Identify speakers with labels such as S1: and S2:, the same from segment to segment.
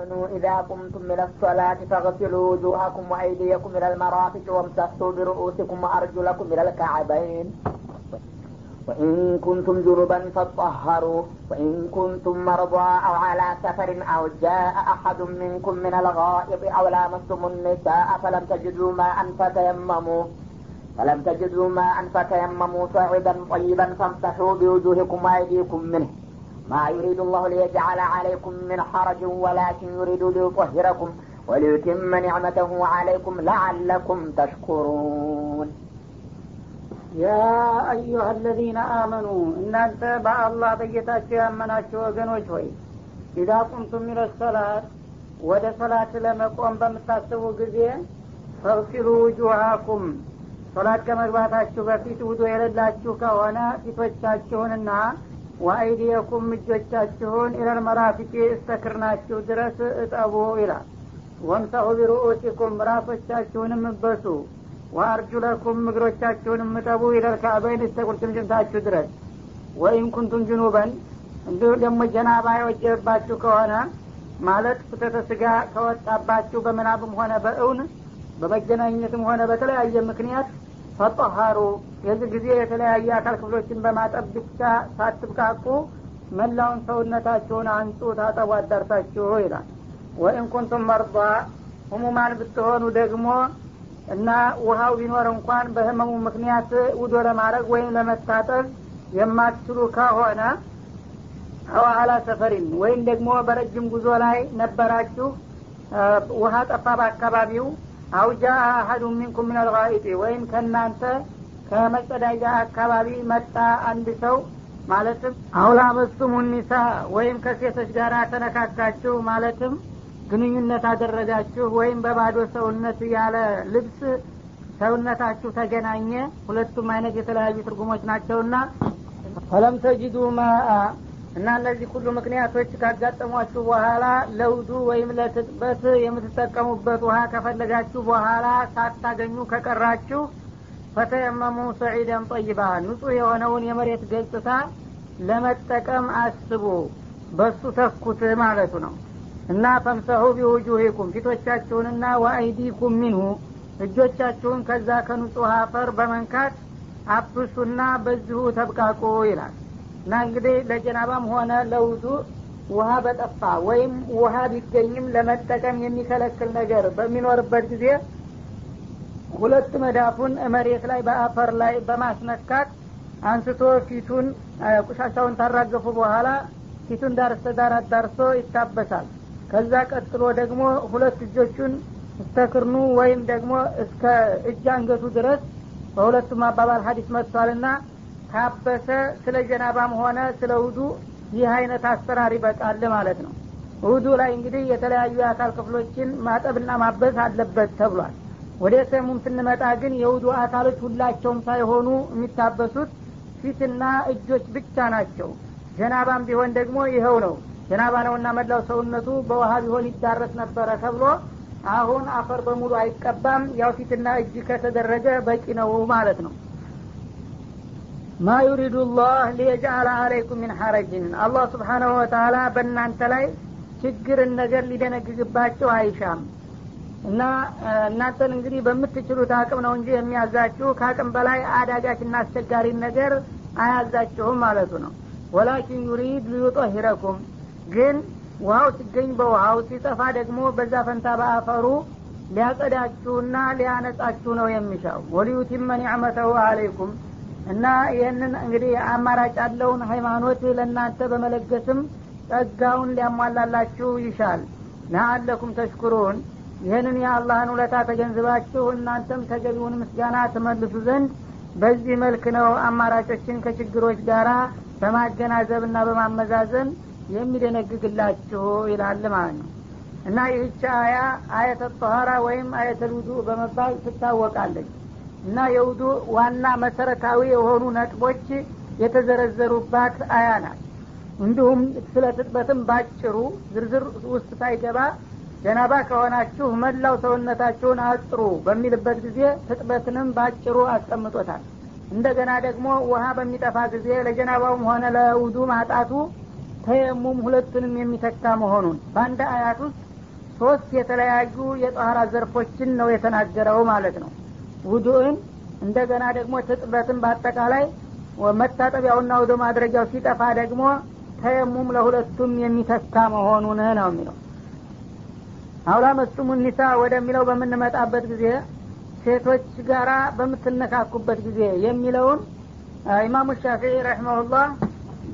S1: آمنوا إذا قمتم إلى الصلاة فاغسلوا وجوهكم وأيديكم إلى المرافق وامسحوا برؤوسكم وأرجلكم إلى الكعبين. وإن كنتم جنبا فاطهروا. وإن كنتم مرضى أو على سفر أو جاء أحد منكم من الغائط أو لامستم النساء فلم تجدوا ماء فتيمموا. فلم تجدوا ماء فتيمموا صعيدا طيبا فامسحوا بوجوهكم وأيديكم منه. ما يريد الله ليجعل عليكم من حرج ولكن يريد ليطهركم وليتم نعمته عليكم لعلكم تشكرون
S2: يا أيها الذين آمنوا እናንተ በአላህ በጌታቸው ያመናችሁ ወገኖች ሆይ ኢዛ ቁምቱም ሚለ ሰላት ወደ ሰላት ለመቆም በምታስቡ ጊዜ ፈግሲሉ ውጁሃኩም ሶላት ከመግባታችሁ በፊት ውዱ የሌላችሁ ከሆነ ፊቶቻችሁንና ወአይዲየኩም እጆቻችሁን ኢለል መራፊቂ እስተክርናችሁ ድረስ እጠቡ ይላል። ወምሰሁ ቢሩኡሲኩም ራሶቻችሁንም እበሱ ወአርጁለኩም እግሮቻችሁንም እጠቡ ኢለል ካዕበይን እስተ ቁርጭምጭምታችሁ ድረስ። ወኢን ኩንቱም ጅኑበን እንዲሁ ደግሞ ጀናባ የወጀባችሁ ከሆነ ማለት ፍተተ ስጋ ከወጣባችሁ በምናብም ሆነ በእውን በመገናኘትም ሆነ በተለያየ ምክንያት ፈጠሃሩ የዚህ ጊዜ የተለያየ አካል ክፍሎችን በማጠብ ብቻ ሳትብቃቁ መላውን ሰውነታችሁን አንጹ ታጠቡ አዳርሳችሁ ይላል። ወኢን ኩንቱም መርዷ ህሙማን ብትሆኑ ደግሞ እና ውሃው ቢኖር እንኳን በህመሙ ምክንያት ውዶ ለማድረግ ወይም ለመታጠብ የማትችሉ ከሆነ አው አላ ሰፈሪን ወይም ደግሞ በረጅም ጉዞ ላይ ነበራችሁ ውሃ ጠፋ በአካባቢው አውጃ አሀዱ ሚንኩም ምን አልጋኢጢ ወይም ከእናንተ ከመጸዳጃ አካባቢ መጣ አንድ ሰው ማለትም አውላ መስቱሙ ኒሳ ወይም ከሴቶች ጋር ተነካካችሁ ማለትም ግንኙነት አደረጋችሁ ወይም በባዶ ሰውነት ያለ ልብስ ሰውነታችሁ ተገናኘ። ሁለቱም አይነት የተለያዩ ትርጉሞች ናቸውና ፈለም ተጅዱ ማአ እና እነዚህ ሁሉ ምክንያቶች ካጋጠሟችሁ በኋላ ለውዱ ወይም ለትጥበት የምትጠቀሙበት ውሃ ከፈለጋችሁ በኋላ ሳታገኙ ከቀራችሁ ፈተየመሙ ሰዒደን ጠይባ ንጹህ የሆነውን የመሬት ገጽታ ለመጠቀም አስቡ። በሱ ተኩት ማለቱ ነው። እና ፈምሰሁ ቢውጁሂኩም ፊቶቻችሁንና ወአይዲኩም ሚንሁ እጆቻችሁን ከዛ ከንጹህ አፈር በመንካት አብሱና በዚሁ ተብቃቁ ይላል እና እንግዲህ ለጀናባም ሆነ ለውዱ ውሃ በጠፋ ወይም ውሃ ቢገኝም ለመጠቀም የሚከለክል ነገር በሚኖርበት ጊዜ ሁለት መዳፉን መሬት ላይ በአፈር ላይ በማስነካት አንስቶ ፊቱን ቁሻሻውን ታራገፉ በኋላ ፊቱን ዳር እስተ ዳር አዳርሶ ይታበሳል። ከዛ ቀጥሎ ደግሞ ሁለት እጆቹን እስተ ክርኑ ወይም ደግሞ እስከ እጅ አንገቱ ድረስ በሁለቱም አባባል ሀዲስ መጥቷልና ካበሰ ስለ ጀናባም ሆነ ስለ ውዱ ይህ አይነት አሰራር ይበቃል ማለት ነው። ውዱ ላይ እንግዲህ የተለያዩ የአካል ክፍሎችን ማጠብና ማበስ አለበት ተብሏል። ወደ ሰሙም ስንመጣ ግን የውዱ አካሎች ሁላቸውም ሳይሆኑ የሚታበሱት ፊትና እጆች ብቻ ናቸው። ጀናባም ቢሆን ደግሞ ይኸው ነው። ጀናባ ነውና መላው ሰውነቱ በውሃ ቢሆን ይዳረስ ነበረ ተብሎ አሁን አፈር በሙሉ አይቀባም። ያው ፊትና እጅ ከተደረገ በቂ ነው ማለት ነው ማ ዩሪዱ ላህ ሊየጅአለ አለይኩም ምን ሐረጅን። አላህ ስብሓናሁ ወተላ በእናንተ ላይ ችግርን ነገር ሊደነግግባቸው አይሻም። እና እናንተን እንግዲህ በምትችሉት አቅም ነው እንጂ የሚያዛችሁ ከአቅም በላይ አዳጋችና አስቸጋሪ ነገር አያዛችሁም ማለቱ ነው። ወላኪን ዩሪድ ሊዩጠሂረኩም ግን ውሃው ሲገኝ በውሃው ሲጠፋ ደግሞ በዛ ፈንታ በአፈሩ ሊያጸዳችሁና ሊያነጻችሁ ነው የሚሻው። ወሊዩቲመ ኒዕመተሁ አለይኩም እና ይህንን እንግዲህ አማራጭ ያለውን ሃይማኖት ለእናንተ በመለገስም ጸጋውን ሊያሟላላችሁ ይሻል። ለአለኩም ተሽኩሩን። ይህንን የአላህን ውለታ ተገንዝባችሁ እናንተም ተገቢውን ምስጋና ትመልሱ ዘንድ በዚህ መልክ ነው አማራጮችን ከችግሮች ጋር በማገናዘብና በማመዛዘን የሚደነግግላችሁ ይላል ማለት ነው። እና ይህች አያ አየተ ጠኋራ ወይም አየተል ውዱ በመባል ትታወቃለች እና የውዱ ዋና መሰረታዊ የሆኑ ነጥቦች የተዘረዘሩባት አያ ናት። እንዲሁም ስለ ትጥበትም ባጭሩ ዝርዝር ውስጥ ሳይገባ ጀናባ ከሆናችሁ መላው ሰውነታችሁን አጥሩ በሚልበት ጊዜ ትጥበትንም ባጭሩ አስቀምጦታል። እንደገና ደግሞ ውሃ በሚጠፋ ጊዜ ለጀናባውም ሆነ ለውዱ ማጣቱ ተየሙም ሁለቱንም የሚተካ መሆኑን በአንድ አያት ውስጥ ሶስት የተለያዩ የጠኋራ ዘርፎችን ነው የተናገረው ማለት ነው ውዱእን እንደገና ደግሞ ትጥበትን በአጠቃላይ መታጠቢያውና ወደ ማድረጊያው ሲጠፋ ደግሞ ተየሙም ለሁለቱም የሚተካ መሆኑን ነው የሚለው። አውላ መስሙ ኒሳ ወደሚለው በምንመጣበት ጊዜ ሴቶች ጋራ በምትነካኩበት ጊዜ የሚለውን ኢማሙ ሻፊዒ ረሕመሁላህ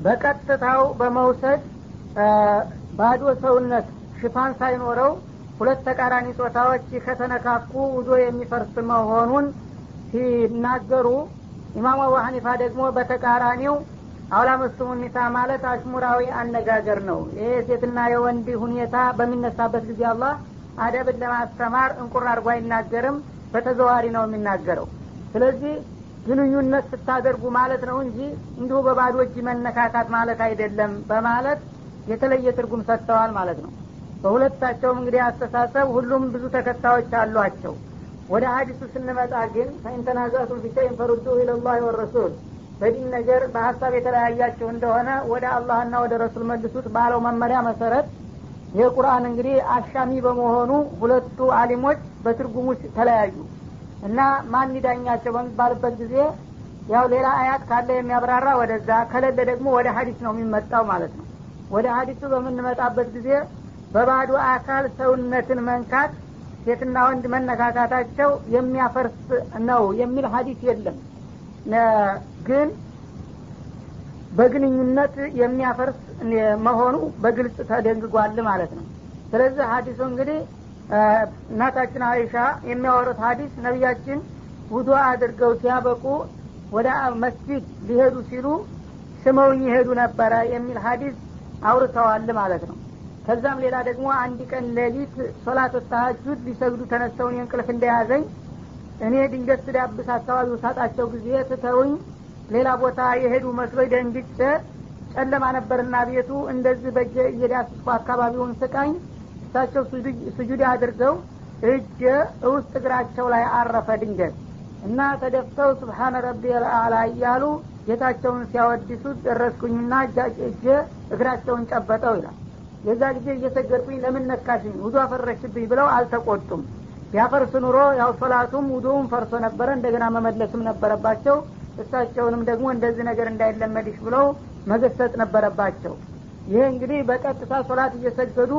S2: በቀጥታው በመውሰድ ባዶ ሰውነት ሽፋን ሳይኖረው ሁለት ተቃራኒ ጾታዎች ከተነካኩ ውዶ የሚፈርስ መሆኑን ሲናገሩ ኢማሙ አቡ ሐኒፋ ደግሞ በተቃራኒው አውላ መስሙ ኒሳ ማለት አሽሙራዊ አነጋገር ነው። ይሄ ሴትና የወንድ ሁኔታ በሚነሳበት ጊዜ አላህ አደብን ለማስተማር እንቁር አድርጎ አይናገርም። በተዘዋሪ ነው የሚናገረው። ስለዚህ ግንኙነት ስታደርጉ ማለት ነው እንጂ እንዲሁ በባዶ እጅ መነካካት ማለት አይደለም በማለት የተለየ ትርጉም ሰጥተዋል ማለት ነው በሁለታቸውም እንግዲህ አስተሳሰብ ሁሉም ብዙ ተከታዮች አሏቸው። ወደ ሀዲሱ ስንመጣ ግን ፈኢንተናዛቱ ፊሸይን ፈሩዱ ኢለላህ ወረሱል በዲን ነገር በሀሳብ የተለያያችሁ እንደሆነ ወደ አላህና ወደ ረሱል መልሱት ባለው መመሪያ መሰረት ይህ እንግዲህ አሻሚ በመሆኑ ሁለቱ አሊሞች በትርጉሙ ተለያዩ። እና ማን ይዳኛቸው በሚባልበት ጊዜ ያው ሌላ አያት ካለ የሚያብራራ ወደዛ ከሌለ ደግሞ ወደ ሀዲስ ነው የሚመጣው ማለት ነው። ወደ ሀዲሱ በምንመጣበት ጊዜ በባዶ አካል ሰውነትን መንካት ሴትና ወንድ መነካካታቸው የሚያፈርስ ነው የሚል ሀዲስ የለም። ግን በግንኙነት የሚያፈርስ መሆኑ በግልጽ ተደንግጓል ማለት ነው። ስለዚህ ሀዲሱ እንግዲህ እናታችን አይሻ የሚያወሩት ሀዲስ ነቢያችን ውዱ አድርገው ሲያበቁ ወደ መስጂድ ሊሄዱ ሲሉ ስመውኝ ይሄዱ ነበረ የሚል ሀዲስ አውርተዋል ማለት ነው ከዛም ሌላ ደግሞ አንድ ቀን ሌሊት ሶላት ተሀጁድ ሊሰግዱ ተነስተውን የእንቅልፍ እንደያዘኝ እኔ ድንገት ስዳብስ አካባቢ ሳጣቸው ጊዜ ትተውኝ ሌላ ቦታ የሄዱ መስሎኝ ደንግጬ ጨለማ ነበርና ቤቱ እንደዚህ በጀ እየዳስስኩ አካባቢውን ስቃኝ እሳቸው ስጁድ አድርገው እጀ ውስጥ እግራቸው ላይ አረፈ ድንገት እና ተደፍተው ስብሓነ ረቢ አላ እያሉ ጌታቸውን ሲያወድሱ ደረስኩኝና እጀ እግራቸውን ጨበጠው ይላል የዛ ጊዜ እየሰገድኩኝ ለምን ነካሽኝ? ውዱ አፈረሽብኝ ብለው አልተቆጡም። ቢያፈርስ ኑሮ ያው ሶላቱም ውዱውም ፈርሶ ነበረ እንደገና መመለስም ነበረባቸው። እሳቸውንም ደግሞ እንደዚህ ነገር እንዳይለመድሽ ብለው መገሰጥ ነበረባቸው። ይሄ እንግዲህ በቀጥታ ሶላት እየሰገዱ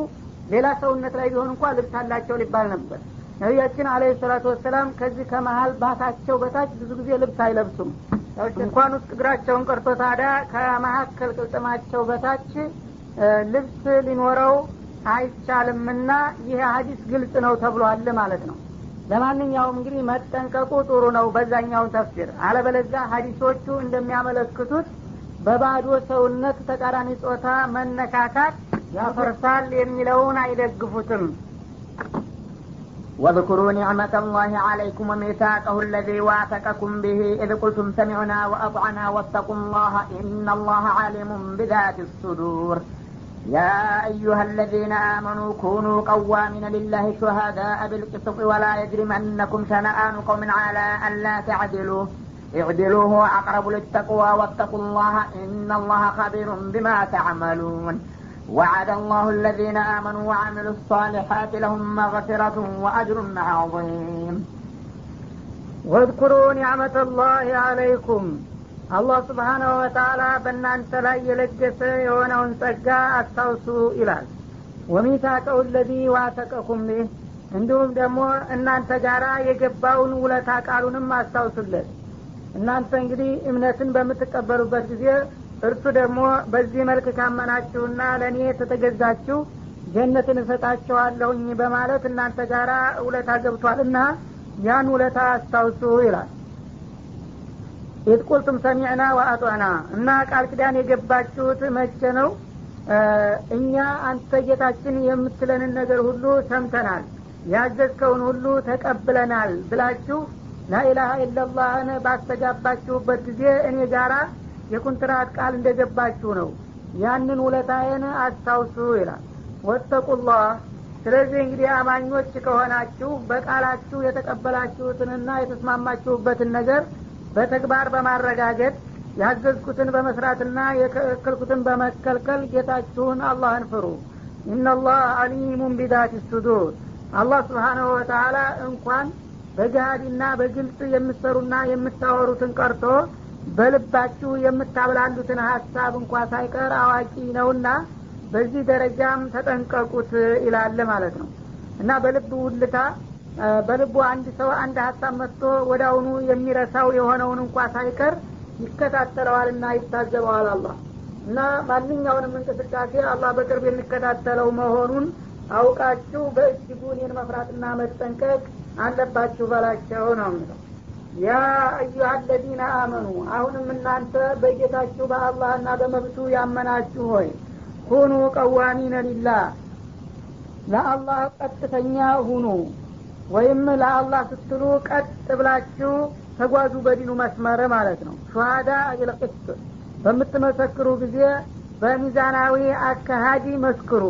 S2: ሌላ ሰውነት ላይ ቢሆን እንኳ ልብስ አላቸው ሊባል ነበር። ነቢያችን አለ ሰላቱ ወሰላም ከዚህ ከመሀል ባታቸው በታች ብዙ ጊዜ ልብስ አይለብሱም። እንኳን ውስጥ እግራቸውን ቀርቶ ታዲያ ከመካከል ቅልጥማቸው በታች ልብስ ሊኖረው አይቻልምና ይህ ሀዲስ ግልጽ ነው ተብሏል ማለት ነው ለማንኛውም እንግዲህ መጠንቀቁ ጥሩ ነው በዛኛውን ተፍሲር አለበለዛ ሀዲሶቹ እንደሚያመለክቱት በባዶ ሰውነት ተቃራኒ ጾታ መነካካት ያፈርሳል የሚለውን አይደግፉትም
S1: واذكروا نعمة الله عليكم وميثاقه الذي واثقكم به إذ قلتم سمعنا وأطعنا واتقوا الله إن الله عليم بذات الصدور يا أيها الذين آمنوا كونوا قوامين لله شهداء بالقسط ولا يجرمنكم شنآن قوم على أن لا تعدلوا. اعدلوا هو أقرب للتقوى واتقوا الله إن الله خبير بما تعملون. وعد الله الذين آمنوا وعملوا الصالحات لهم مغفرة وأجر عظيم.
S2: واذكروا نعمة الله عليكم. አላህ ስብሓናሁ ወተአላ በእናንተ ላይ የለገሰ የሆነውን ጸጋ አስታውሱ ይላል። ወሚታቀው ለዚ ዋተቀኩም ቢህ እንዲሁም ደግሞ እናንተ ጋራ የገባውን ውለታ ቃሉንም አስታውሱለት። እናንተ እንግዲህ እምነትን በምትቀበሉበት ጊዜ እርሱ ደግሞ በዚህ መልክ ካመናችሁና ለእኔ ተተገዛችሁ ጀነትን እሰጣችኋለሁኝ በማለት እናንተ ጋራ ውለታ ገብቷልና ያን ውለታ አስታውሱ ይላል ኢድ ቁልቱም ሰሚዕና ወአጧና እና ቃል ኪዳን የገባችሁት መቼ ነው? እኛ አንተ ጌታችን የምትለንን ነገር ሁሉ ሰምተናል። ያዘዝከውን ሁሉ ተቀብለናል ብላችሁ ላኢላሀ ኢለላህን ባስተጋባችሁበት ጊዜ እኔ ጋራ የኩንትራት ቃል እንደገባችሁ ነው። ያንን ውለታዬን አስታውሱ ይላል። ወተቁላህ። ስለዚህ እንግዲህ አማኞች ከሆናችሁ በቃላችሁ የተቀበላችሁትንና የተስማማችሁበትን ነገር በተግባር በማረጋገጥ ያዘዝኩትን በመስራትና የከለከልኩትን በመከልከል ጌታችሁን አላህን ፍሩ። ኢነላህ አሊሙን ቢዳት ሱዱር አላህ ስብሓናሁ ወተላ እንኳን በገሃድና በግልጽ የምትሰሩና የምታወሩትን ቀርቶ በልባችሁ የምታብላሉትን ሀሳብ እንኳ ሳይቀር አዋቂ ነውና በዚህ ደረጃም ተጠንቀቁት ይላል ማለት ነው። እና በልብ ውልታ በልቡ አንድ ሰው አንድ ሀሳብ መጥቶ አሁኑ የሚረሳው የሆነውን እንኳ ሳይቀር ይከታተለዋልና ይታዘበዋል አላህ። እና ማንኛውንም እንቅስቃሴ አላህ በቅርብ የሚከታተለው መሆኑን አውቃችሁ በእጅጉ እኔን መፍራትና መጠንቀቅ አለባችሁ በላቸው ነው የሚለው። ያ አዩሀ አለዚነ አመኑ አሁንም እናንተ በጌታችሁ በአላህና በመብቱ ያመናችሁ ሆይ ኩኑ ቀዋሚነ ሊላህ ለአላህ ቀጥተኛ ሁኑ ወይም ለአላህ ስትሉ ቀጥ ብላችሁ ተጓዙ በዲኑ መስመር ማለት ነው። ሸሃዳ አልቅስት በምትመሰክሩ ጊዜ በሚዛናዊ አካሃዲ መስክሩ።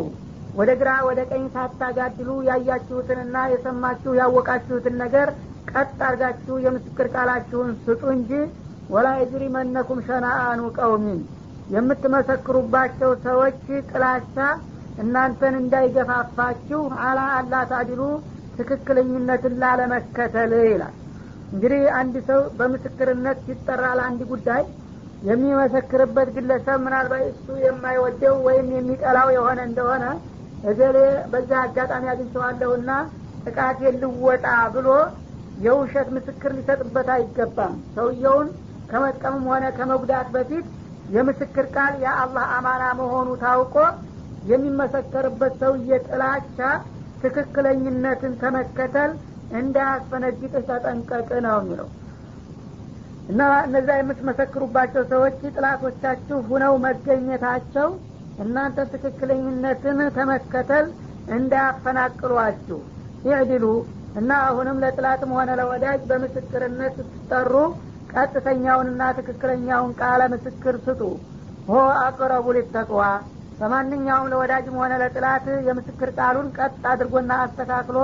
S2: ወደ ግራ ወደ ቀኝ ሳታጋድሉ ያያችሁትንና የሰማችሁ ያወቃችሁትን ነገር ቀጥ አርጋችሁ የምስክር ቃላችሁን ስጡ እንጂ ወላ የጅሪመነኩም ሸናአኑ ቀውሚን የምትመሰክሩባቸው ሰዎች ጥላቻ እናንተን እንዳይገፋፋችሁ አላ አላ ታዲሉ ትክክለኝነትን ላለመከተል ይላል። እንግዲህ አንድ ሰው በምስክርነት ሲጠራ ለአንድ ጉዳይ የሚመሰክርበት ግለሰብ ምናልባት እሱ የማይወደው ወይም የሚጠላው የሆነ እንደሆነ እገሌ በዛ አጋጣሚ አግኝቸዋለሁና ጥቃት ልወጣ ብሎ የውሸት ምስክር ሊሰጥበት አይገባም። ሰውየውን ከመጥቀምም ሆነ ከመጉዳት በፊት የምስክር ቃል የአላህ አማና መሆኑ ታውቆ የሚመሰከርበት ሰውዬ ጥላቻ ትክክለኝነትን ከመከተል እንዳያስፈነግጥህ ተጠንቀቅ ነው የሚለው። እና እነዛ የምትመሰክሩባቸው ሰዎች ጥላቶቻችሁ ሁነው መገኘታቸው እናንተ ትክክለኝነትን ከመከተል እንዳያፈናቅሏችሁ ይዕድሉ። እና አሁንም ለጥላትም ሆነ ለወዳጅ በምስክርነት ስትጠሩ ቀጥተኛውንና ትክክለኛውን ቃለ ምስክር ስጡ። ሆ አቅረቡ ሊተቅዋ በማንኛውም ለወዳጅም ሆነ ለጥላት የምስክር ቃሉን ቀጥ አድርጎና አስተካክሎ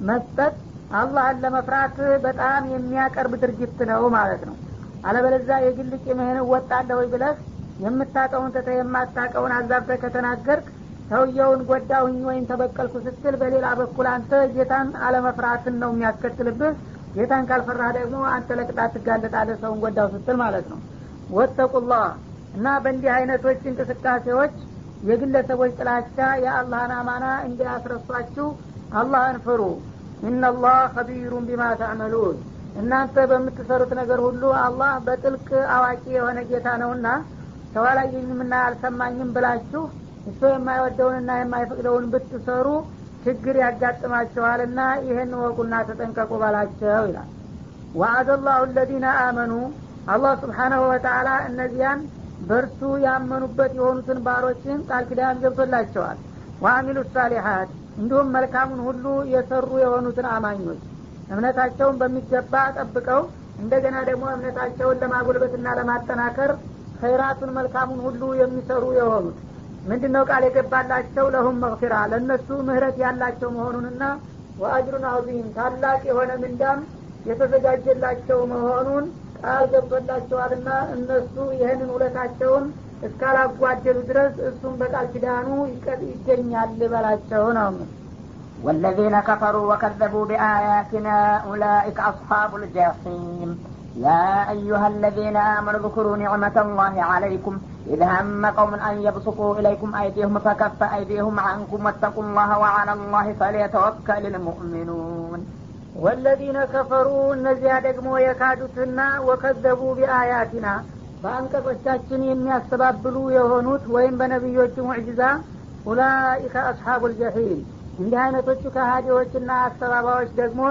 S2: መስጠት አላህን ለመፍራት በጣም የሚያቀርብ ድርጊት ነው ማለት ነው። አለበለዛ የግል ቂምህን እወጣለሁ ብለህ የምታቀውን ተተ የማታቀውን አዛብተ ከተናገርክ ሰውየውን ጎዳሁኝ ወይም ተበቀልኩ ስትል በሌላ በኩል አንተ ጌታን አለመፍራትን ነው የሚያስከትልብህ። ጌታን ካልፈራህ ደግሞ አንተ ለቅጣት ትጋለጣለህ ሰውን ጎዳው ስትል ማለት ነው። ወተቁላህ እና በእንዲህ አይነቶች እንቅስቃሴዎች የግለሰቦች ጥላቻ የአላህን አማና እንዲያስረሷችሁ አላህን ፍሩ። ኢነላህ ከቢሩን ቢማ ተዕመሉን። እናንተ በምትሰሩት ነገር ሁሉ አላህ በጥልቅ አዋቂ የሆነ ጌታ ነውና ሰው አላየኝምና አልሰማኝም ብላችሁ እሱ የማይወደውንና የማይፈቅደውን ብትሰሩ ችግር ያጋጥማችኋልና ይህን ወቁና ተጠንቀቁ ባላቸው ይላል። ወአደ ላሁ አመኑ። አላህ ስብሓናሁ ወተአላ እነዚያን በእርሱ ያመኑበት የሆኑትን ባሮችን ቃል ኪዳን ገብቶላቸዋል። ወአሚሉ ሳሊሓት እንዲሁም መልካሙን ሁሉ የሰሩ የሆኑትን አማኞች እምነታቸውን በሚገባ ጠብቀው እንደገና ደግሞ እምነታቸውን ለማጎልበትና ለማጠናከር ኸይራቱን መልካሙን ሁሉ የሚሰሩ የሆኑት። ምንድን ነው ቃል የገባላቸው? ለሁም መግፊራ ለእነሱ ምህረት ያላቸው መሆኑንና ወአጅሩን አዚም ታላቅ የሆነ ምንዳም የተዘጋጀላቸው መሆኑን ቃል ገብቶላቸዋልና እነሱ ይህንን ውለታቸውን እስካላጓደሉ ድረስ እሱም በቃል ኪዳኑ ይገኛል በላቸው ነው
S1: والذين كفروا وكذبوا بآياتنا أولئك أصحاب الجحيم يا أيها الذين آمنوا اذكروا نعمة الله عليكم إذ هم قوم أن يبسطوا إليكم أيديهم فكف أيديهم عنكم واتقوا الله وعلى الله فليتوكل المؤمنون
S2: ወለዚነ ከፈሩ እነዚያ ደግሞ የካዱትና ወከዘቡ ቢአያቲና በአንቀጾቻችን የሚያስተባብሉ የሆኑት ወይም በነቢዮቹ ሙዕጅዛ ኡላኢከ አስሓቡ ልጀሒም እንዲህ አይነቶቹ ከሃዲዎችና አስተባባዮች ደግሞ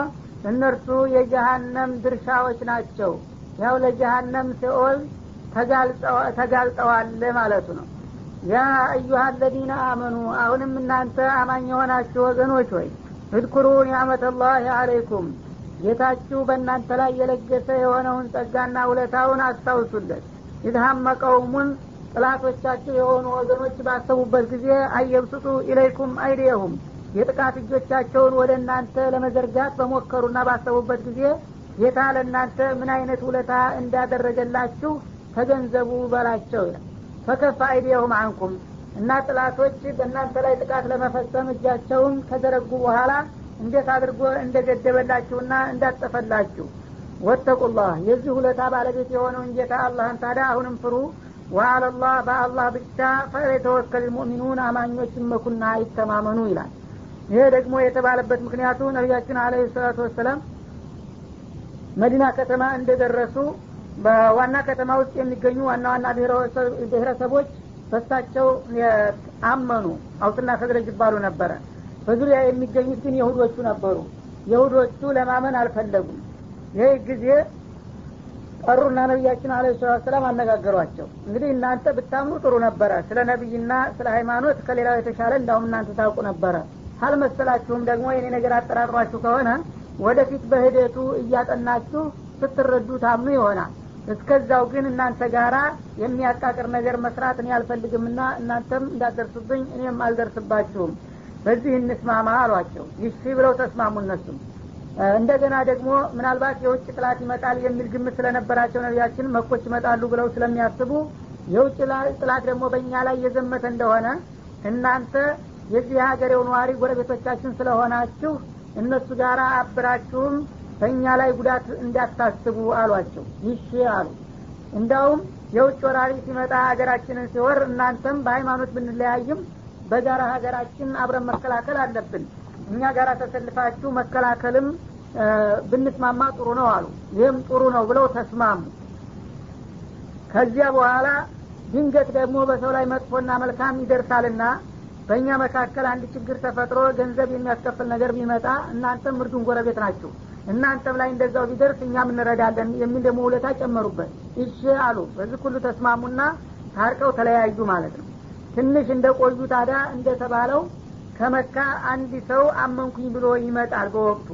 S2: እነርሱ የጀሃነም ድርሻዎች ናቸው። ያው ለጀሃነም ሲኦል ተጋልጠዋል ማለቱ ነው። ያ አዩሀ አለዚነ አመኑ አሁንም እናንተ አማኝ የሆናችሁ ወገኖች ሆይ እድኩሩ ኒዕመተላህ አለይኩም ጌታችሁ በእናንተ ላይ የለገሰ የሆነውን ጸጋና ውለታውን አስታውሱለት። ኢድሃመ ቀውሙን ጥላቶቻችሁ የሆኑ ወገኖች ባሰቡበት ጊዜ አየብስጡ ኢለይኩም አይዲየሁም። የጥቃት እጆቻቸውን ወደ እናንተ ለመዘርጋት በሞከሩና ባሰቡበት ጊዜ ጌታ ለእናንተ ምን አይነት ውለታ እንዳደረገላችሁ ተገንዘቡ በላቸው ፈከፈ አይዲየሁም አንኩም እና ጥላቶች በእናንተ ላይ ጥቃት ለመፈጸም እጃቸውን ከዘረጉ በኋላ እንዴት አድርጎ እንደገደበላችሁና እንዳጠፈላችሁ ወተቁላህ። የዚህ ሁለታ ባለቤት የሆነውን ጌታ አላህን ታዲያ አሁንም ፍሩ። ወአለላህ በአላህ ብቻ ፈየተወከል ሙእሚኑን አማኞች መኩና አይተማመኑ ይላል። ይሄ ደግሞ የተባለበት ምክንያቱ ነቢያችን አለ ሰላቱ ወሰላም መዲና ከተማ እንደደረሱ በዋና ከተማ ውስጥ የሚገኙ ዋና ዋና ብሔረሰቦች በሳቸው አመኑ አውስና ከድረጅ ይባሉ ነበረ። በዙሪያ የሚገኙት ግን የሁዶቹ ነበሩ። የሁዶቹ ለማመን አልፈለጉም። ይህ ጊዜ ጠሩና ነቢያችን አለ ሰላት ሰላም አነጋገሯቸው። እንግዲህ እናንተ ብታምኑ ጥሩ ነበረ። ስለ ነቢይና ስለ ሃይማኖት ከሌላው የተሻለ እንዳሁም እናንተ ታውቁ ነበረ። ካልመሰላችሁም ደግሞ የኔ ነገር አጠራጥሯችሁ ከሆነ ወደፊት በሂደቱ እያጠናችሁ ስትረዱ ታምኑ ይሆናል እስከዛው ግን እናንተ ጋራ የሚያቃቅር ነገር መስራት እኔ አልፈልግምና እናንተም እንዳትደርሱብኝ እኔም አልደርስባችሁም። በዚህ እንስማማ አሏቸው። ይሺ ብለው ተስማሙ እነሱም እንደገና ደግሞ ምናልባት የውጭ ጥላት ይመጣል የሚል ግምት ስለነበራቸው ነቢያችን መኮች ይመጣሉ ብለው ስለሚያስቡ የውጭ ጥላት ደግሞ በእኛ ላይ የዘመተ እንደሆነ እናንተ የዚህ ሀገሬው ነዋሪ ጎረቤቶቻችን ስለሆናችሁ እነሱ ጋር አብራችሁም በእኛ ላይ ጉዳት እንዳታስቡ አሏቸው። ይሺ አሉ። እንዳውም የውጭ ወራሪ ሲመጣ ሀገራችንን ሲወር እናንተም በሃይማኖት ብንለያይም በጋራ ሀገራችን አብረን መከላከል አለብን። እኛ ጋር ተሰልፋችሁ መከላከልም ብንስማማ ጥሩ ነው አሉ። ይህም ጥሩ ነው ብለው ተስማሙ። ከዚያ በኋላ ድንገት ደግሞ በሰው ላይ መጥፎና መልካም ይደርሳልና በእኛ መካከል አንድ ችግር ተፈጥሮ ገንዘብ የሚያስከፍል ነገር ቢመጣ እናንተም እርዱን ጎረቤት ናችሁ እናንተም ላይ እንደዛው ቢደርስ እኛም እንረዳለን የሚል ደግሞ ውለታ ጨመሩበት። እሺ አሉ። በዚህ ሁሉ ተስማሙና ታርቀው ተለያዩ ማለት ነው። ትንሽ እንደ ቆዩ ታዲያ እንደተባለው ከመካ አንድ ሰው አመንኩኝ ብሎ ይመጣል በወቅቱ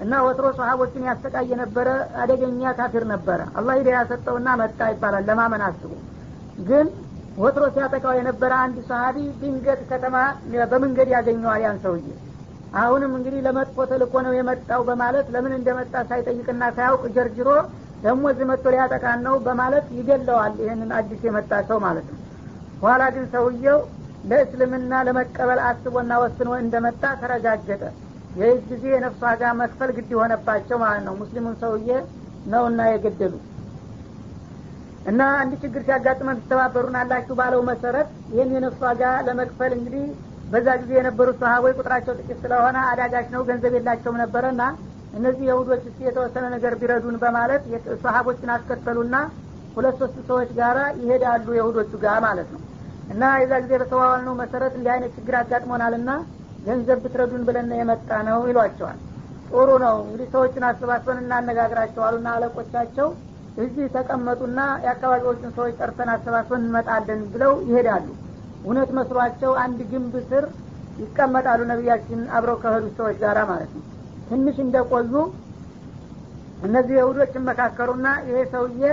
S2: እና ወትሮ ሰሀቦችን ያሰቃይ የነበረ አደገኛ ካፊር ነበረ። አላህ ሂዳ ያሰጠውና መጣ ይባላል ለማመን አስቡ። ግን ወትሮ ሲያጠቃው የነበረ አንድ ሰሀቢ ድንገት ከተማ በመንገድ ያገኘዋል ያን ሰውዬ አሁንም እንግዲህ ለመጥፎ ተልኮ ነው የመጣው በማለት ለምን እንደመጣ ሳይጠይቅና ሳያውቅ ጀርጅሮ ደግሞ እዚህ መጥቶ ሊያጠቃን ነው በማለት ይገለዋል ይህንን አዲስ የመጣ ሰው ማለት ነው። ኋላ ግን ሰውየው ለእስልምና ለመቀበል አስቦና ወስኖ እንደመጣ ተረጋገጠ። ይህ ጊዜ የነፍስ ዋጋ መክፈል ግድ የሆነባቸው ማለት ነው። ሙስሊሙን ሰውዬ ነውና የገደሉ። እና አንድ ችግር ሲያጋጥመን ትተባበሩን አላችሁ ባለው መሰረት ይህን የነፍስ ዋጋ ለመክፈል እንግዲህ በዛ ጊዜ የነበሩት ሰሀቦች ቁጥራቸው ጥቂት ስለሆነ አዳጋች ነው ገንዘብ የላቸውም ነበረና እነዚህ የሁዶች እስኪ የተወሰነ ነገር ቢረዱን በማለት ሰሀቦችን አስከተሉና ሁለት ሶስት ሰዎች ጋር ይሄዳሉ የሁዶቹ ጋር ማለት ነው። እና የዛ ጊዜ በተዋዋልነው መሰረት እንዲህ አይነት ችግር አጋጥሞናልና ገንዘብ ብትረዱን ብለን የመጣ ነው ይሏቸዋል። ጥሩ ነው እንግዲህ ሰዎችን አሰባስበን እናነጋግራቸዋሉና አለቆቻቸው እዚህ ተቀመጡና የአካባቢዎችን ሰዎች ጠርተን አሰባስበን እንመጣለን ብለው ይሄዳሉ እውነት መስሏቸው አንድ ግንብ ስር ይቀመጣሉ ነቢያችን አብረው ከሄዱት ሰዎች ጋር ማለት ነው። ትንሽ እንደቆዩ እነዚህ የሁዶች መካከሩና ይሄ ሰውዬ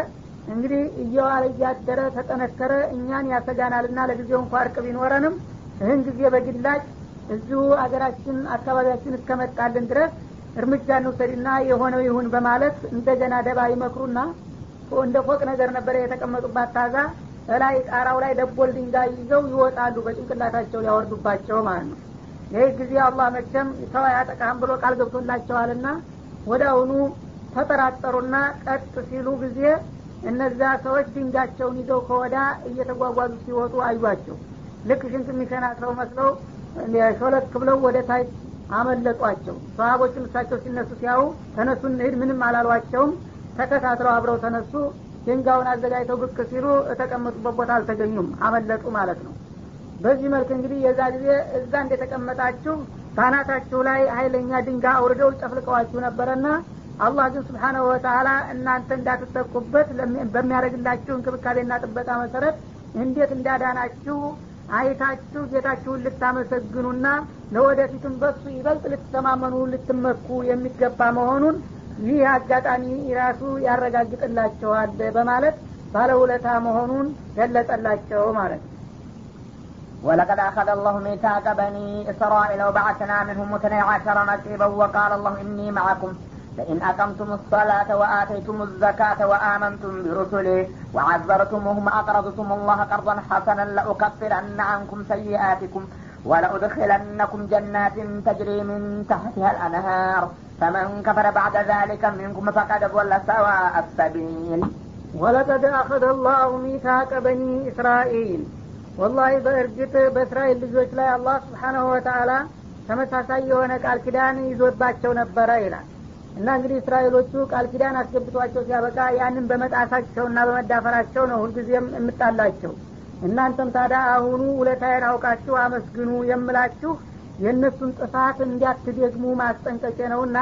S2: እንግዲህ እየዋለ እያደረ ተጠነከረ እኛን ያሰጋናልና ለጊዜው እንኳ እርቅ ቢኖረንም ይህን ጊዜ በግላጭ እዚሁ አገራችን አካባቢያችን እስከመጣልን ድረስ እርምጃ እንውሰድና የሆነው ይሁን በማለት እንደገና ደባ ይመክሩና እንደ ፎቅ ነገር ነበረ የተቀመጡባት ታዛ እላይ ጣራው ላይ ደቦል ድንጋይ ይዘው ይወጣሉ በጭንቅላታቸው ሊያወርዱባቸው ማለት ነው። ይህ ጊዜ አላህ መቸም ሰው ያጠቃህም ብሎ ቃል ገብቶላቸዋልና ወደ አሁኑ ተጠራጠሩና ቀጥ ሲሉ ጊዜ እነዛ ሰዎች ድንጋቸውን ይዘው ከወዳ እየተጓጓዙ ሲወጡ አዩቸው ልክ ሽንት የሚሸናክረው መስለው ሾለክ ብለው ወደ ታች አመለጧቸው። ሰሀቦችም እሳቸው ሲነሱ ሲያው ተነሱ እንሂድ ምንም አላሏቸውም። ተከታትለው አብረው ተነሱ ድንጋውን አዘጋጅተው ብቅ ሲሉ የተቀመጡበት ቦታ አልተገኙም። አመለጡ ማለት ነው። በዚህ መልክ እንግዲህ የዛ ጊዜ እዛ እንደተቀመጣችሁ ባናታችሁ ላይ ሀይለኛ ድንጋይ አውርደው ጨፍልቀዋችሁ ነበረና አላህ ግን ስብሓናሁ ወተላ እናንተ እንዳትጠቁበት በሚያደርግላችሁ እንክብካቤና ጥበቃ መሰረት እንዴት እንዳዳናችሁ አይታችሁ ጌታችሁን ልታመሰግኑና ለወደፊትም በሱ ይበልጥ ልትተማመኑ ልትመኩ የሚገባ መሆኑን ይህ አጋጣሚ ራሱ ያረጋግጥላቸዋል በማለት ባለውለታ መሆኑን ገለጸላቸው ማለት ነው
S1: ولقد أخذ الله ميثاق بني إسرائيل وبعثنا منهم اثني عشر نقيبا وقال الله إني معكم لئن أقمتم الصلاة وآتيتم الزكاة وآمنتم برسلي وعذرتموهم أقرضتم الله قرضا حسنا لأكفرن عنكم سيئاتكم ولأدخلنكم جنات تجري من تحتها الأنهار فمن كفر بعد ذلك منكم فقد ضل سواء السبيل
S2: ወለቀድ አኸደ አላሁ ሚታቀ በኒ እስራኤል ወላሂ በእርግጥ በእስራኤል ልጆች ላይ አላህ ስብሓናሁ ወተአላ ተመሳሳይ የሆነ ቃል ኪዳን ይዞባቸው ነበረ ይላል እና እንግዲህ እስራኤሎቹ ቃል ኪዳን አስገብቷቸው ሲያበቃ ያንን በመጣሳቸውና በመዳፈራቸው ነው ሁልጊዜም የምጣላቸው እናንተም ታዲያ አሁኑ ውለታዬን አውቃችሁ አመስግኑ የምላችሁ የእነሱን ጥፋት እንዲያትደግሙ ማስጠንቀቄ ነውና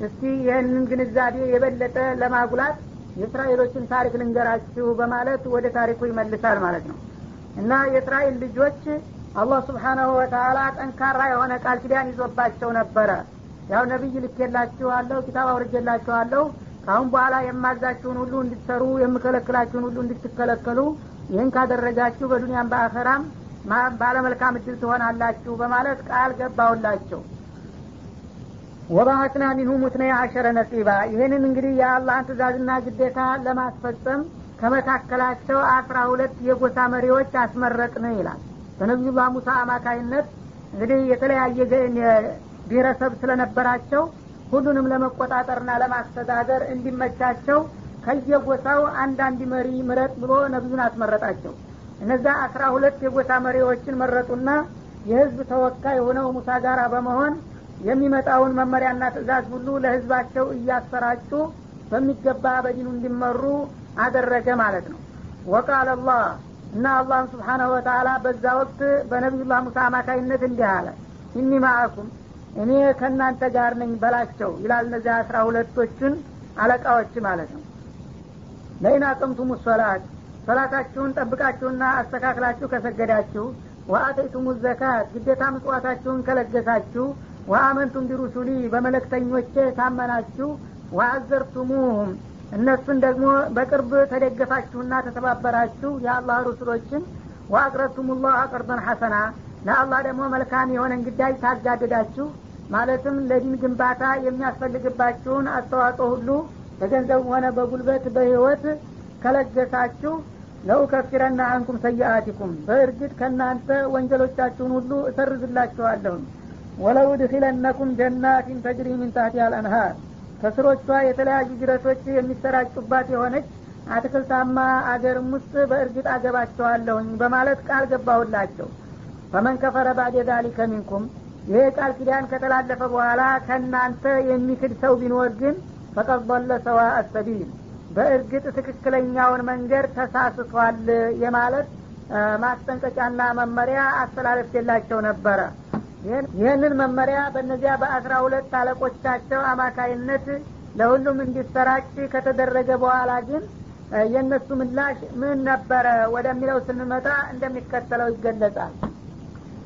S2: እስቲ ይህንን ግንዛቤ የበለጠ ለማጉላት የእስራኤሎችን ታሪክ ልንገራችሁ በማለት ወደ ታሪኩ ይመልሳል ማለት ነው። እና የእስራኤል ልጆች አላህ ስብሓናሁ ወተአላ ጠንካራ የሆነ ቃል ኪዳን ይዞባቸው ነበረ። ያው ነቢይ ልኬላችኋለሁ ኪታብ አውርጀላችኋለሁ ከአሁን በኋላ የማዛችሁን ሁሉ እንድትሰሩ የምከለክላችሁን ሁሉ እንድትከለከሉ ይህን ካደረጋችሁ በዱንያም በአኸራም ባለመልካም እድል ትሆናላችሁ በማለት ቃል ገባውላቸው ወባአትና ሚንሁ ሙትነይ አሸረ ነቂባ ይህንን እንግዲህ የአላህን ትእዛዝና ግዴታ ለማስፈጸም ከመካከላቸው አስራ ሁለት የጎሳ መሪዎች አስመረጥን ይላል። በነቢዩላህ ሙሳ አማካይነት እንግዲህ የተለያየ ብሔረሰብ ስለነበራቸው ሁሉንም ለመቆጣጠርና ለማስተዳደር እንዲመቻቸው ከየጎሳው አንዳንድ መሪ ምረጥ ብሎ ነቢዩን አስመረጣቸው እነዛ አስራ ሁለት የጎሳ መሪዎችን መረጡና የህዝብ ተወካይ ሆነው ሙሳ ጋራ በመሆን የሚመጣውን መመሪያና ትእዛዝ ሁሉ ለህዝባቸው እያሰራጩ በሚገባ በዲኑ እንዲመሩ አደረገ ማለት ነው። ወቃል አላህ እና አላህም ስብሓናሁ ወተአላ በዛ ወቅት በነቢዩላህ ሙሳ አማካይነት እንዲህ አለ። ኢኒ ማአኩም እኔ ከእናንተ ጋር ነኝ በላቸው ይላል እነዚህ አስራ ሁለቶችን አለቃዎች ማለት ነው። ለይን አቅምቱሙ ሶላት ሶላታችሁን ጠብቃችሁና አስተካክላችሁ ከሰገዳችሁ ወአተይቱሙ ዘካት ግዴታ ምጽዋታችሁን ከለገሳችሁ ወአመንቱም ቢሩሱሊ በመለክተኞቼ ታመናችሁ ወአዘርቱሙሁም እነሱን ደግሞ በቅርብ ተደገፋችሁና ተተባበራችሁ የአላህ ሩሱሎችን ወአቅረቱም ላህ አቅርበን ሐሰና ለአላህ ደግሞ መልካም የሆነን ግዳጅ ታጋድዳችሁ ማለትም ለዲን ግንባታ የሚያስፈልግባችሁን አስተዋጽኦ ሁሉ በገንዘብ ሆነ በጉልበት በህይወት ከለገሳችሁ ለኡከፊረና አንኩም ሰይአቲኩም በእርግጥ ከእናንተ ወንጀሎቻችሁን ሁሉ እሰርዝላችኋለሁኝ ወለው ድኪለነኩም ጀናቲን ተጅሪ ሚን ታህቲ አልአንሃር ከስሮቿ የተለያዩ ጅረቶች የሚሰራጩባት የሆነች አትክልታማ አገርም ውስጥ በእርግጥ አገባቸዋለሁኝ በማለት ቃል ገባሁላቸው። ፈመን ከፈረ ባዴ ዛሊከ ሚንኩም ይሄ ቃል ኪዳን ከተላለፈ በኋላ ከእናንተ የሚክድ ሰው ቢኖር ግን ፈቀድ ሰዋ አሰቢል በእርግጥ ትክክለኛውን መንገድ ተሳስቷል የማለት ማስጠንቀቂያና መመሪያ አስተላለፍላቸው ነበረ ይህንን መመሪያ በእነዚያ በአስራ ሁለት አለቆቻቸው አማካይነት ለሁሉም እንዲሰራጭ ከተደረገ በኋላ ግን የእነሱ ምላሽ ምን ነበረ ወደሚለው ስንመጣ እንደሚከተለው ይገለጻል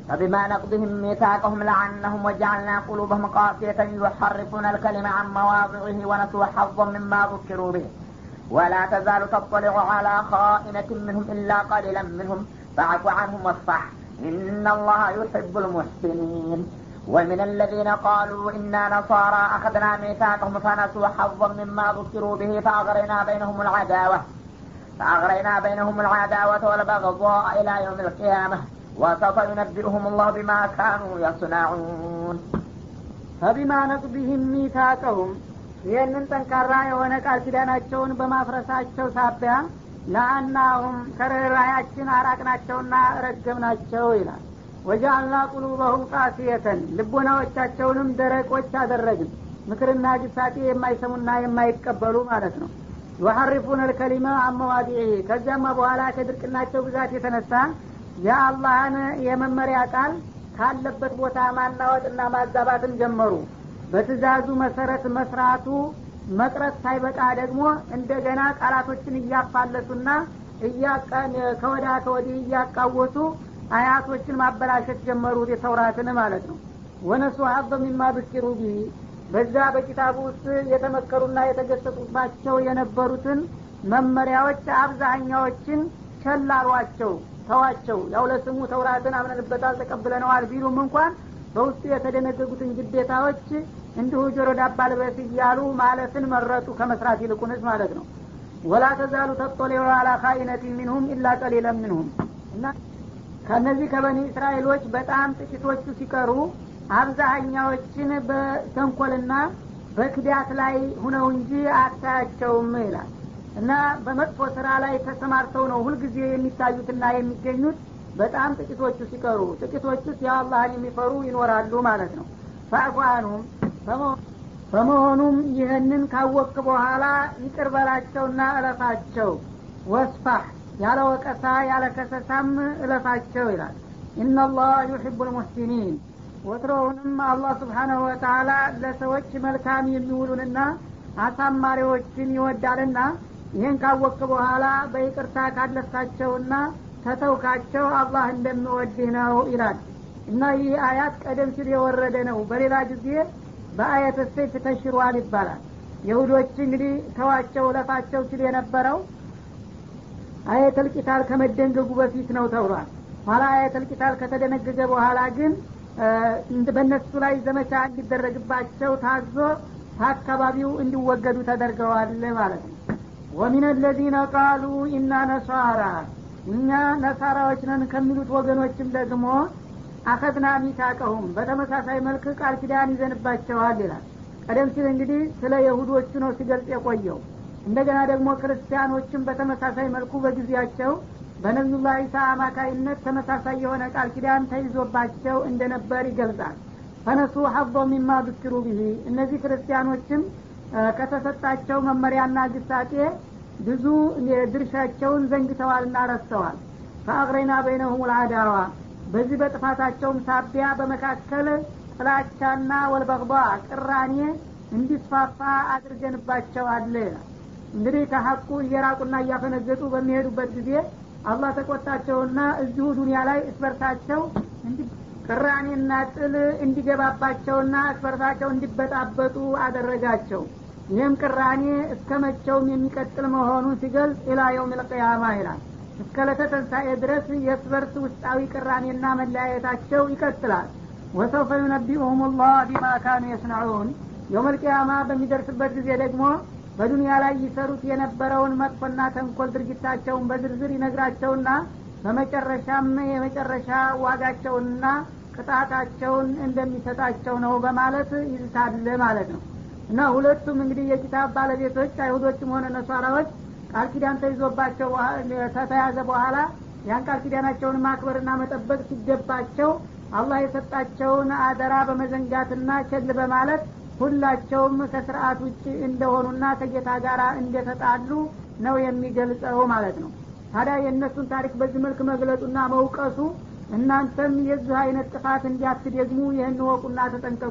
S1: فبما نقضهم ميثاقهم لعنهم وجعلنا قلوبهم قاسية يحرفون الكلم عن مواضعه ونسوا حظا مما ذكروا به ولا تزال تطلع على خائنة منهم إلا قليلا منهم. فاعف عنهم واصفح. إن الله يحب المحسنين. ومن الذين قالوا إنا نصارى أخذنا ميثاقهم فنسوا حظا مما ذكروا به فأغرينا بينهم العداوة. فأغرينا بينهم العداوة والبغضاء إلى يوم القيامة. وسوف ينبئهم الله بما كانوا يصنعون.
S2: فبما نقضهم ميثاقهم ይህንን ጠንካራ የሆነ ቃል ኪዳናቸውን በማፍረሳቸው ሳቢያ ለአናሁም ከርኅራያችን አራቅናቸውና ረገምናቸው ይላል። ወጃአልና ቁሉበሁም ቃስየተን ልቦናዎቻቸውንም ደረቆች አደረግን። ምክርና ግሳጤ የማይሰሙና የማይቀበሉ ማለት ነው። ዩሐሪፉን ልከሊመ አመዋዲዒ ከዚያማ በኋላ ከድርቅናቸው ብዛት የተነሳ የአላህን የመመሪያ ቃል ካለበት ቦታ ማናወጥና ማዛባትን ጀመሩ በትእዛዙ መሰረት መስራቱ መቅረት ሳይበቃ ደግሞ እንደገና ቃላቶችን እያፋለሱና ከወዳ ከወዲህ እያቃወሱ አያቶችን ማበላሸት ጀመሩ የተውራትን ማለት ነው። ወነሱ ሀበ ሚማ ብኪሩ ቢሂ። በዛ በኪታቡ ውስጥ የተመከሩና የተገሰጡባቸው የነበሩትን መመሪያዎች አብዛኛዎችን ቸላሏቸው ተዋቸው። ያው ለስሙ ተውራትን አምነንበታል ተቀብለነዋል ቢሉም እንኳን በውስጡ የተደነገጉትን ግዴታዎች እንዲሁ ጆሮ ዳባ ልበስ እያሉ ማለትን መረጡ ከመስራት ይልቁንስ ማለት ነው። ወላ ተዛሉ ተጦሌ አላ ካኢነት ሚንሁም ኢላ ቀሊለን ሚንሁም። እና ከእነዚህ ከበኒ እስራኤሎች በጣም ጥቂቶቹ ሲቀሩ አብዛሀኛዎችን በተንኮልና በክዳት ላይ ሁነው እንጂ አታያቸውም ይላል። እና በመጥፎ ስራ ላይ ተሰማርተው ነው ሁልጊዜ የሚታዩትና የሚገኙት በጣም ጥቂቶቹ ሲቀሩ ጥቂቶቹስ የአላህን የሚፈሩ ይኖራሉ ማለት ነው። ፈአፏኑም በመሆኑም ይህንን ካወቅ በኋላ ይቅር እለፋቸው። ወስፋህ ያለ ወቀሳ ያለ ከሰሳም እለፋቸው ይላል። ኢናላህ ዩሕቡ ልሙሕሲኒን ወትሮውንም አላህ ስብሓናሁ ወተላ ለሰዎች መልካም የሚውሉንና አሳማሪዎችን ይወዳልና ይህን ካወቅ በኋላ በይቅርታ ካለፍካቸውና ተተውካቸው አላህ እንደሚወድህ ነው ይላል። እና ይህ አያት ቀደም ሲል የወረደ ነው። በሌላ ጊዜ በአየት ሰይፍ ተሽሯል ይባላል። የሁዶች እንግዲህ ተዋቸው ለፋቸው ሲል የነበረው አየተል ቂታል ከመደንገጉ በፊት ነው ተብሏል። ኋላ አየተል ቂታል ከተደነገገ በኋላ ግን በእነሱ ላይ ዘመቻ እንዲደረግባቸው ታዞ ከአካባቢው እንዲወገዱ ተደርገዋል ማለት ነው። ወሚን አለዚነ ቃሉ ኢና ነሳራ እኛ ነሳራዎች ነን ከሚሉት ወገኖችም ደግሞ አኸድና ሚታቀሁም በተመሳሳይ መልክ ቃል ኪዳን ይዘንባቸዋል ይላል። ቀደም ሲል እንግዲህ ስለ የሁዶቹ ነው ሲገልጽ የቆየው። እንደገና ደግሞ ክርስቲያኖችም በተመሳሳይ መልኩ በጊዜያቸው በነቢዩላህ ኢሳ አማካይነት ተመሳሳይ የሆነ ቃል ኪዳን ተይዞባቸው እንደነበር ይገልጻል። ፈነሱ ሀቦ ሚማ ብክሩ ብሂ እነዚህ ክርስቲያኖችም ከተሰጣቸው መመሪያና ግሳጤ ብዙ ድርሻቸውን ዘንግተዋልና ረስተዋል። ፈአቅረይና በይነሁም ልአዳዋ በዚህ በጥፋታቸውም ሳቢያ በመካከል ጥላቻና ወልበቅቧ ቅራኔ እንዲስፋፋ አድርገንባቸዋል። እንግዲህ ከሀቁ እየራቁና እያፈነገጡ በሚሄዱበት ጊዜ አላህ ተቆጣቸውና እዚሁ ዱኒያ ላይ እስበርታቸው ቅራኔና ጥል እንዲገባባቸውና እስበርታቸው እንዲበጣበጡ አደረጋቸው ይህም ቅራኔ እስከ መቼውም የሚቀጥል መሆኑን ሲገልጽ ኢላ የውም ልቅያማ ይላል። እስከ ለተተንሳኤ ድረስ የእስበርስ ውስጣዊ ቅራኔና መለያየታቸው ይቀጥላል። ወሰውፈ ዩነቢኡሁም ላህ ቢማ ካኑ የስነዑን። የውመልቅያማ በሚደርስበት ጊዜ ደግሞ በዱንያ ላይ ይሰሩት የነበረውን መጥፎና ተንኮል ድርጊታቸውን በዝርዝር ይነግራቸውና በመጨረሻም የመጨረሻ ዋጋቸውንና ቅጣታቸውን እንደሚሰጣቸው ነው በማለት ይዝታል ማለት ነው እና ሁለቱም እንግዲህ የኪታብ ባለቤቶች አይሁዶችም ሆነ ነሷራዎች ቃል ኪዳን ተይዞባቸው ከተያዘ በኋላ ያን ቃል ኪዳናቸውን ማክበርና መጠበቅ ሲገባቸው አላህ የሰጣቸውን አደራ በመዘንጋትና ቸል በማለት ሁላቸውም ከስርአት ውጭ እንደሆኑና ከጌታ ጋር እንደተጣሉ ነው የሚገልጸው ማለት ነው። ታዲያ የእነሱን ታሪክ በዚህ መልክ መግለጡና መውቀሱ እናንተም የዚህ አይነት ጥፋት እንዲያትደግሙ ይህን ወቁና ተጠንቀቁ